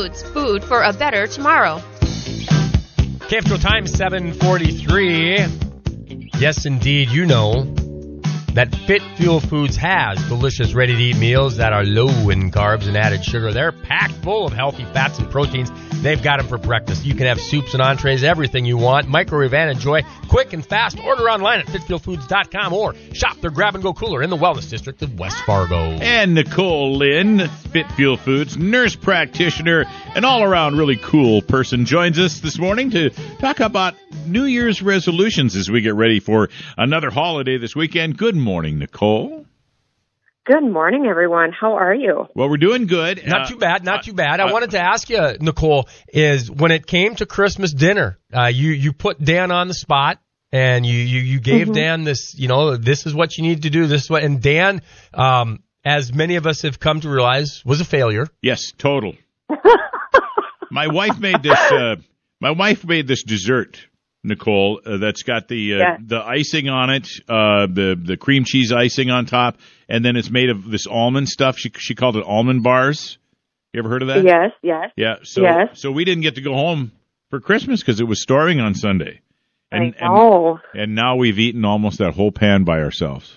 Foods, food for a better tomorrow. KFTO time 743. Yes, indeed, you know that Fit Fuel Foods has delicious ready to eat meals that are low in carbs and added sugar. They're packed full of healthy fats and proteins. They've got them for breakfast. You can have soups and entrees, everything you want. Microwave and enjoy. Quick and fast. Order online at fitfuelfoods.com or shop their grab and go cooler in the Wellness District of West Fargo. And Nicole Lynn, Fit Fuel Foods, nurse practitioner, an all around really cool person, joins us this morning to talk about New Year's resolutions as we get ready for another holiday this weekend. Good morning, Nicole. Good morning, everyone. How are you? Well, we're doing good. Not Uh, too bad, not uh, too bad. I uh, wanted to ask you, Nicole, is when it came to Christmas dinner, uh, you you put Dan on the spot and you you, you gave Mm-hmm. Dan this, you know, this is what you need to do. This is what, and Dan, um, as many of us have come to realize, was a failure. Yes, total. my wife made this. Uh, my wife made this dessert, Nicole. Uh, that's got the uh, Yeah. the icing on it, uh, the the cream cheese icing on top, and then it's made of this almond stuff. She she called it almond bars. You ever heard of that? Yes, yes. Yeah. So Yes. so we didn't get to go home for Christmas because it was storming on Sunday, and I know. and and now we've eaten almost that whole pan by ourselves.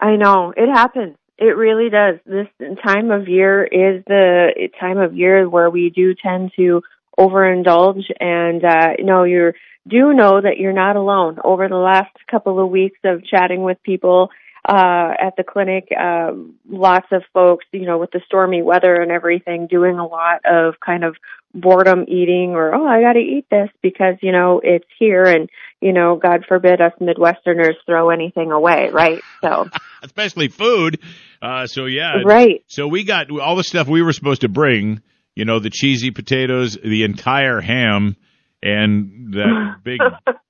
I know. It happens. It really does. This time of year is the time of year where we do tend to overindulge and uh you know you do know that you're not alone over the last couple of weeks of chatting with people uh at the clinic um lots of folks you know with the stormy weather and everything doing a lot of kind of boredom eating or oh I got to eat this because you know it's here and you know God forbid us Midwesterners throw anything away right so Especially food. Uh, so yeah. right So we got all the stuff we were supposed to bring, you know, the cheesy potatoes, the entire ham, and that big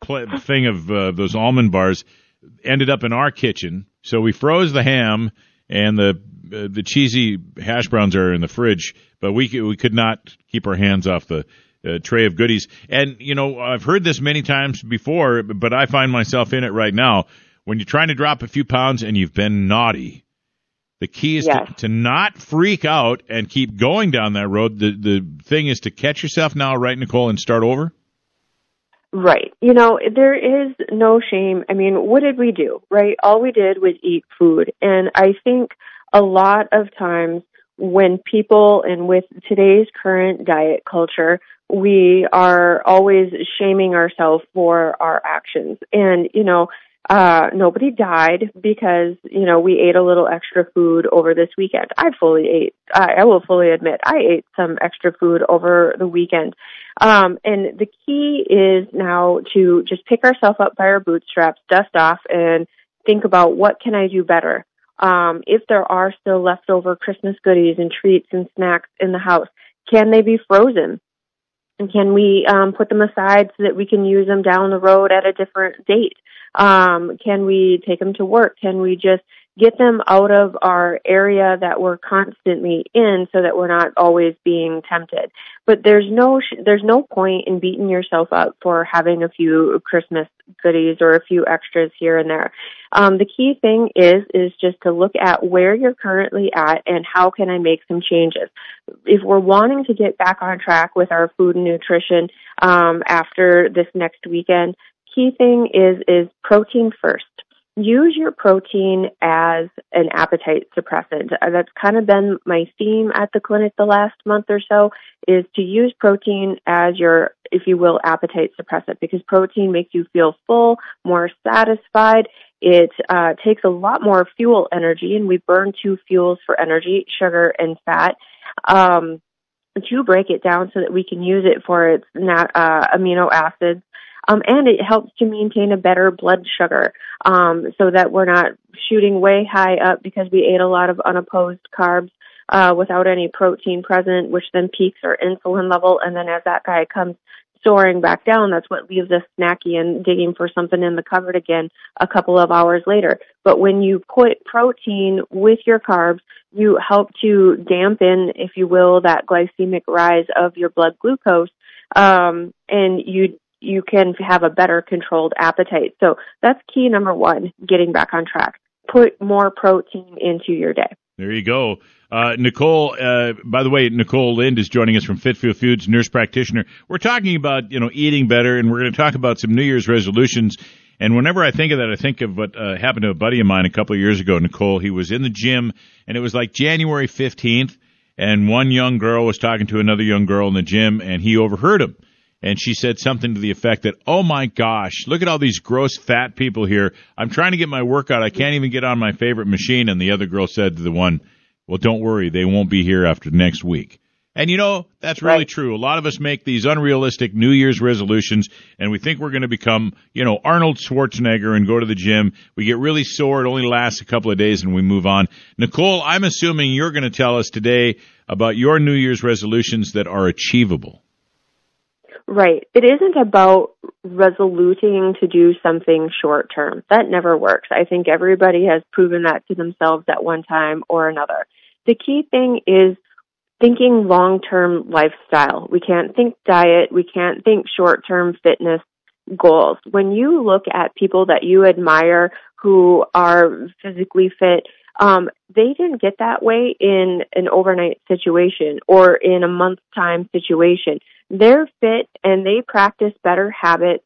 pl- thing of uh, those almond bars ended up in our kitchen. So we froze the ham and the uh, the cheesy hash browns are in the fridge, but we we could not keep our hands off the uh, tray of goodies. And you know, I've heard this many times before, but I find myself in it right now. When you're trying to drop a few pounds and you've been naughty, the key is Yes. to, to not freak out and keep going down that road. The the thing is to catch yourself now, right, Nicole, and start over. Right. You know, there is no shame. I mean, what did we do? Right? All we did was eat food. And I think a lot of times when people and with today's current diet culture, we are always shaming ourselves for our actions. And, you know, uh, nobody died because, you know, we ate a little extra food over this weekend. I fully ate, I, I will fully admit, I ate some extra food over the weekend. Um, and the key is now to just pick ourselves up by our bootstraps, dust off, and think about what can I do better. Um, if there are still leftover Christmas goodies and treats and snacks in the house, can they be frozen? And can we um, put them aside so that we can use them down the road at a different date? Um, can we take them to work? Can we just get them out of our area that we're constantly in so that we're not always being tempted? But there's no sh- there's no point in beating yourself up for having a few Christmas goodies or a few extras here and there. Um, the key thing is is just to look at where you're currently at and how can I make some changes. If we're wanting to get back on track with our food and nutrition um, after this next weekend, key thing is is protein first. Use your protein as an appetite suppressant. Uh, That's kind of been my theme at the clinic the last month or so is to use protein as your, if you will, appetite suppressant because protein makes you feel full, more satisfied. It uh, takes a lot more fuel energy, and we burn two fuels for energy, sugar and fat. Um, to break it down so that we can use it for its nat- uh, amino acids. Um, and it helps to maintain a better blood sugar um, so that we're not shooting way high up because we ate a lot of unopposed carbs uh, without any protein present, which then peaks our insulin level. And then as that guy comes soaring back down, that's what leaves us snacky and digging for something in the cupboard again a couple of hours later. But when you put protein with your carbs, you help to dampen, if you will, that glycemic rise of your blood glucose, um, and you you can have a better controlled appetite. So that's key number one: getting back on track. Put more protein into your day. There you go. Uh, Nicole, uh, by the way, Nicole Lind is joining us from Fit Fuel Foods, nurse practitioner. We're talking about, you know, eating better and we're going to talk about some New Year's resolutions. And whenever I think of that, I think of what uh, happened to a buddy of mine a couple of years ago, Nicole. He was in the gym and it was like January 15th and one young girl was talking to another young girl in the gym and he overheard him and she said something to the effect that, "Oh my gosh, look at all these gross fat people here. I'm trying to get my workout. I can't even get on my favorite machine." And the other girl said to the one, "Well, don't worry, they won't be here after next week." And you know, that's really Right. true. A lot of us make these unrealistic New Year's resolutions and we think we're going to become, you know, Arnold Schwarzenegger and go to the gym. We get really sore. It only lasts a couple of days and we move on. Nicole, I'm assuming you're going to tell us today about your New Year's resolutions that are achievable. Right. It isn't about resoluting to do something short term. That never works. I think everybody has proven that to themselves at one time or another. The key thing is thinking long term lifestyle. We can't think diet. We can't think short term fitness goals. When you look at people that you admire who are physically fit, um, they didn't get that way in an overnight situation or in a month time situation. They're fit and they practice better habits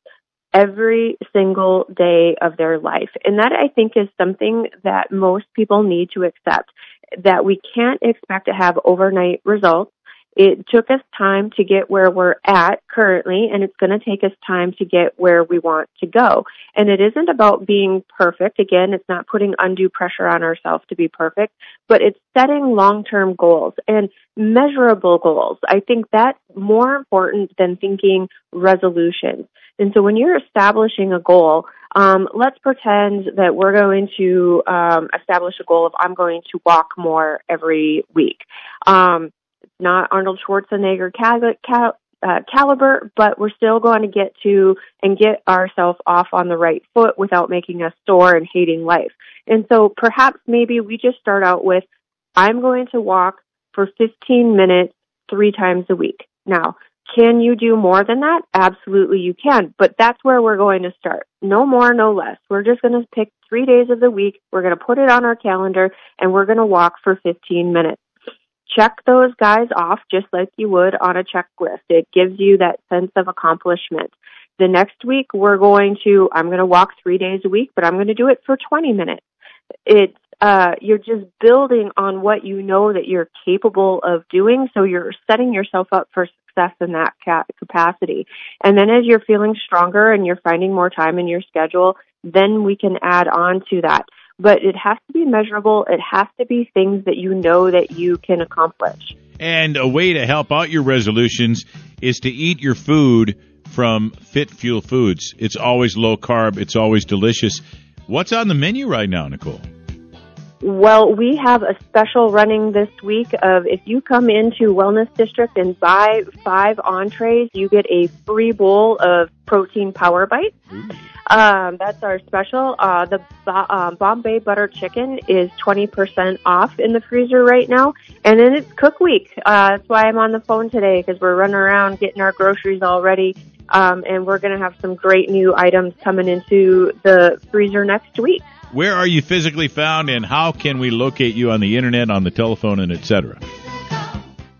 every single day of their life. And that I think is something that most people need to accept that we can't expect to have overnight results. It took us time to get where we're at currently, and it's going to take us time to get where we want to go. And it isn't about being perfect. Again, it's not putting undue pressure on ourselves to be perfect, but it's setting long-term goals and measurable goals. I think that's more important than thinking resolutions. And so when you're establishing a goal, um, let's pretend that we're going to um, establish a goal of I'm going to walk more every week. Um, not Arnold Schwarzenegger uh, caliber, but we're still going to get to and get ourselves off on the right foot without making us sore and hating life. And so perhaps maybe we just start out with I'm going to walk for 15 minutes three times a week. Now, can you do more than that? Absolutely you can, but that's where we're going to start. No more, no less. We're just going to pick three days of the week. We're going to put it on our calendar and we're going to walk for 15 minutes. Check those guys off just like you would on a checklist. It gives you that sense of accomplishment. The next week we're going to, I'm going to walk three days a week, but I'm going to do it for 20 minutes. It's, uh, you're just building on what you know that you're capable of doing. So you're setting yourself up for success in that ca- capacity. And then as you're feeling stronger and you're finding more time in your schedule, then we can add on to that. But it has to be measurable. It has to be things that you know that you can accomplish. And a way to help out your resolutions is to eat your food from Fit Fuel Foods. It's always low carb, it's always delicious. What's on the menu right now, Nicole? Well, we have a special running this week of if you come into Wellness District and buy five entrees, you get a free bowl of protein power bites. Um, that's our special. Uh, the uh, Bombay butter chicken is 20% off in the freezer right now. And then it's cook week. Uh, that's why I'm on the phone today because we're running around getting our groceries all ready. Um, and we're going to have some great new items coming into the freezer next week. Where are you physically found and how can we locate you on the internet, on the telephone, and etc.?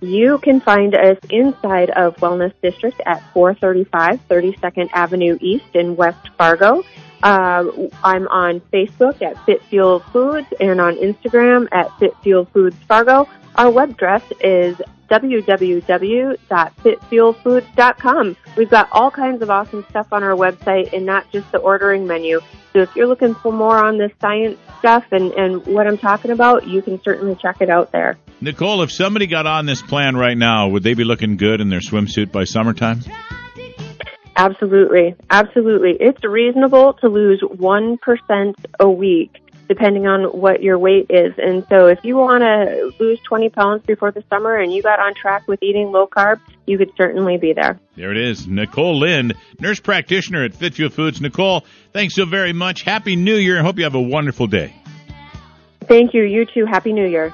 You can find us inside of Wellness District at 435 32nd Avenue East in West Fargo. Uh, I'm on Facebook at Fit Fuel Foods and on Instagram at Fit Fuel Foods Fargo. Our web address is www.fitfuelfoods.com. We've got all kinds of awesome stuff on our website and not just the ordering menu. So if you're looking for more on this science stuff and, and what I'm talking about, you can certainly check it out there. Nicole, if somebody got on this plan right now, would they be looking good in their swimsuit by summertime? Absolutely. Absolutely. It's reasonable to lose 1% a week depending on what your weight is. And so if you want to lose 20 pounds before the summer and you got on track with eating low carb, you could certainly be there. There it is. Nicole Lind, nurse practitioner at Fit Fuel Foods. Nicole, thanks so very much. Happy New Year. I hope you have a wonderful day. Thank you. You too. Happy New Year.